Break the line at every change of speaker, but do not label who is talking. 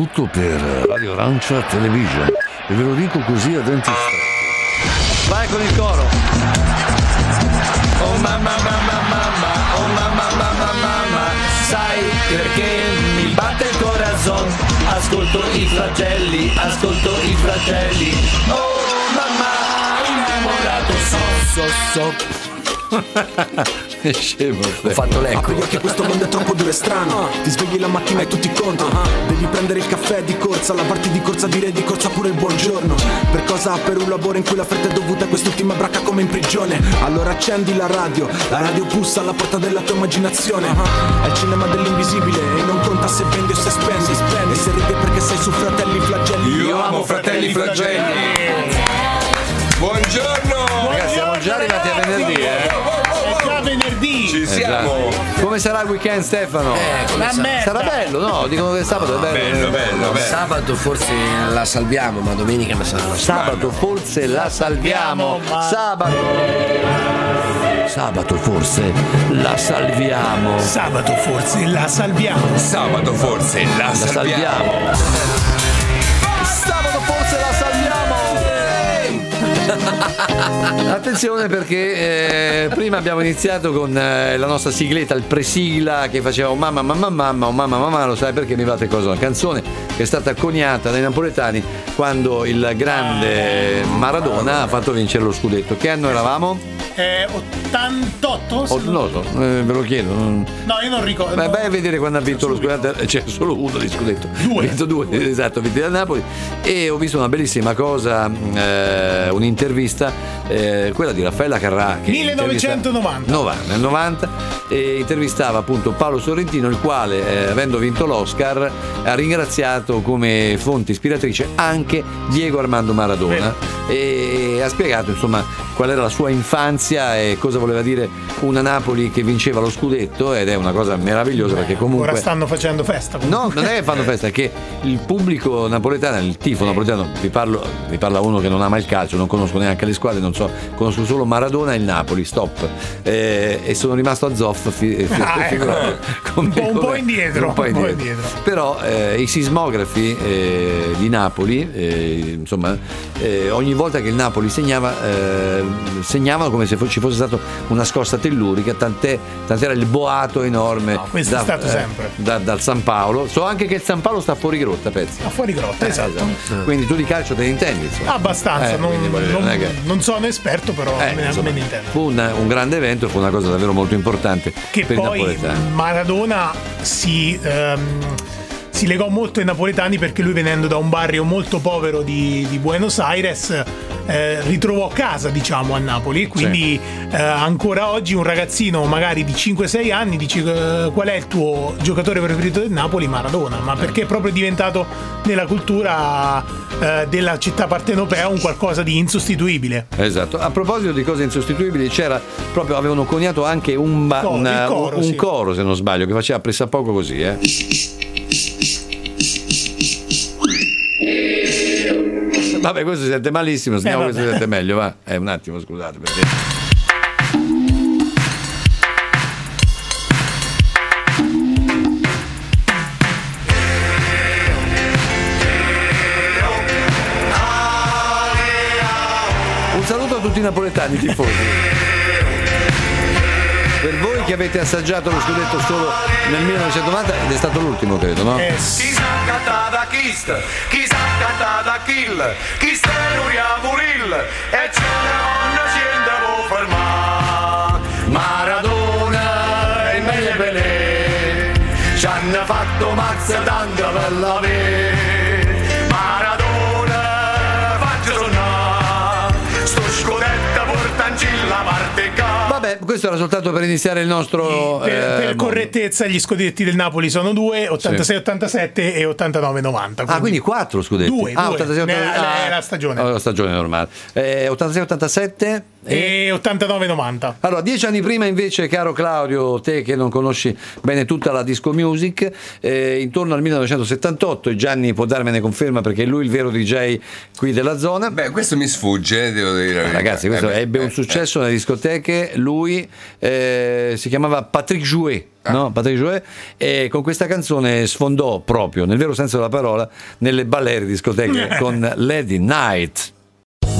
Tutto per Radio Arancia Television. E ve lo dico così a denti stretti.
Vai con il coro. Oh mamma mamma mamma, oh mamma mamma mamma, sai perché mi batte il corazon? Ascolto i flagelli, ascolto i flagelli. Oh mamma, innamorato so so so.
Che scemo.
Ho fatto l'ecco.
Apri gli occhi, questo mondo è troppo duro e strano. Ti svegli la mattina e tutti contro. Devi prendere il caffè di corsa, lavarti di corsa, dire di corsa pure il buongiorno. Per cosa? Per un lavoro in cui la fretta è dovuta a quest'ultima bracca come in prigione. Allora accendi la radio, la radio bussa alla porta della tua immaginazione. È il cinema dell'invisibile e non conta se vendi o se spendi. E se ridi perché sei su fratelli flagelli.
Io amo fratelli flagelli.
Siamo. Come sarà il weekend, Stefano?
Una merda.
Sarà bello, no? Dicono che sabato è bello.
Bello, bello, bello.
Sabato forse la salviamo, ma domenica mi sarà la
Sabato forse la salviamo. Sabato. Sabato forse la salviamo.
Sabato forse la salviamo.
Sabato forse la
La salviamo. Sabato forse la salviamo. Attenzione perché eh, prima abbiamo iniziato con eh, la nostra sigletta, il presigla che faceva un mamma mamma mamma, un mamma mamma, lo sai perché mi fate cosa? Una canzone che è stata coniata dai napoletani quando il grande Maradona ha fatto vincere lo scudetto. Che anno eravamo?
Eh, 88? se non-
lo so, eh, ve lo chiedo.
No, io non ricordo.
Beh, vai a vedere quando ha vinto lo scudetto, c'è solo uno di scudetto.
Due.
Ha vinto due, esatto, ha vinto da Napoli. E ho visto una bellissima cosa, eh, un'intervista, eh, quella di Raffaella Carrà. Che
1990.
90, nel 90, e intervistava appunto Paolo Sorrentino, il quale, eh, avendo vinto l'Oscar, ha ringraziato come fonte ispiratrice anche Diego Armando Maradona e ha spiegato insomma qual era la sua infanzia e cosa voleva dire una Napoli che vinceva lo scudetto ed è una cosa meravigliosa perché comunque
Ora stanno facendo festa.
No, non è che fanno festa, è che il pubblico napoletano, il tifo napoletano, vi, parlo, vi parla uno che non ama il calcio, non conosco neanche le squadre, non so, conosco solo Maradona e il Napoli, stop. Eh, e sono rimasto a Zoff. fi- fi-
Ah, ecco.
come-
Un po'- un po'
come-
indietro,
un po'
un po'
indietro.
indietro.
Però eh, i sismografi eh, di Napoli, eh, insomma, eh, ogni volta che il Napoli segnava, eh, segnavano come se fo- ci fosse stata una scossa tellurica, tant'è, tant'era il boato enorme
No, questo è stato sempre.
da- dal San Paolo. So anche che il San Paolo sta fuori grotta, pezzi.
A fuori grotta, esatto.
Quindi tu di calcio te ne intendi, insomma.
Abbastanza,
Eh,
non,
quindi voglio
non-
non che-
non sono esperto, però
Eh,
me, ne-
insomma,
me ne intendo.
fu un, un grande evento, fu una cosa davvero molto importante
Che
per
poi. Maradona si, ehm, si legò molto ai napoletani perché lui venendo da un barrio molto povero di, di Buenos Aires eh, ritrovò casa diciamo a Napoli. Quindi eh, ancora oggi un ragazzino magari di 5-6 anni dice eh, qual è il tuo giocatore preferito del Napoli? Maradona. Ma perché è proprio diventato nella cultura eh, della città partenopea un qualcosa di insostituibile.
Esatto. A proposito di cose insostituibili, c'era proprio, avevano coniato anche un, ba-
Coro,
una-
coro,
un
sì.
coro, se non sbaglio, che faceva pressappoco così, eh. Vabbè, questo si sente malissimo, sentiamo
Eh,
questo si sente meglio, va. Eh, un attimo, scusate, perché. Un saluto a tutti i napoletani tifosi. Per voi che avete assaggiato lo scudetto solo nel 1990 ed è stato l'ultimo, credo, no?
Eh,
Chi sa da Kist, chi sa da Kill, chi sta Muril, e ce ne vanno scende può fermare. Maradona e meglio Pelé, ci hanno fatto mazza tanto per la
questo era soltanto per iniziare il nostro.
per,
eh,
per correttezza, gli scudetti del Napoli sono due: 86-87 e 89-90.
Ah, quindi 4 scudetti.
Due,
ah,
due.
86,
Ne-
88,
è
ah,
la stagione.
oh, la stagione normale. Eh, 86-87
E 89-90.
Allora, dieci anni prima invece, caro Claudio, te che non conosci bene tutta la disco music, eh, intorno al 1978, e Gianni può darmene conferma perché è lui il vero DJ qui della zona.
Beh, questo mi sfugge, eh, devo dire. verità.
Ragazzi, questo
Eh,
ebbe un
eh,
successo nelle discoteche. Lui eh, si chiamava Patrick Jouet.
Ah.
No? Patrick Jouet e con questa canzone sfondò proprio, nel vero senso della parola, nelle balere discoteche con Lady Night.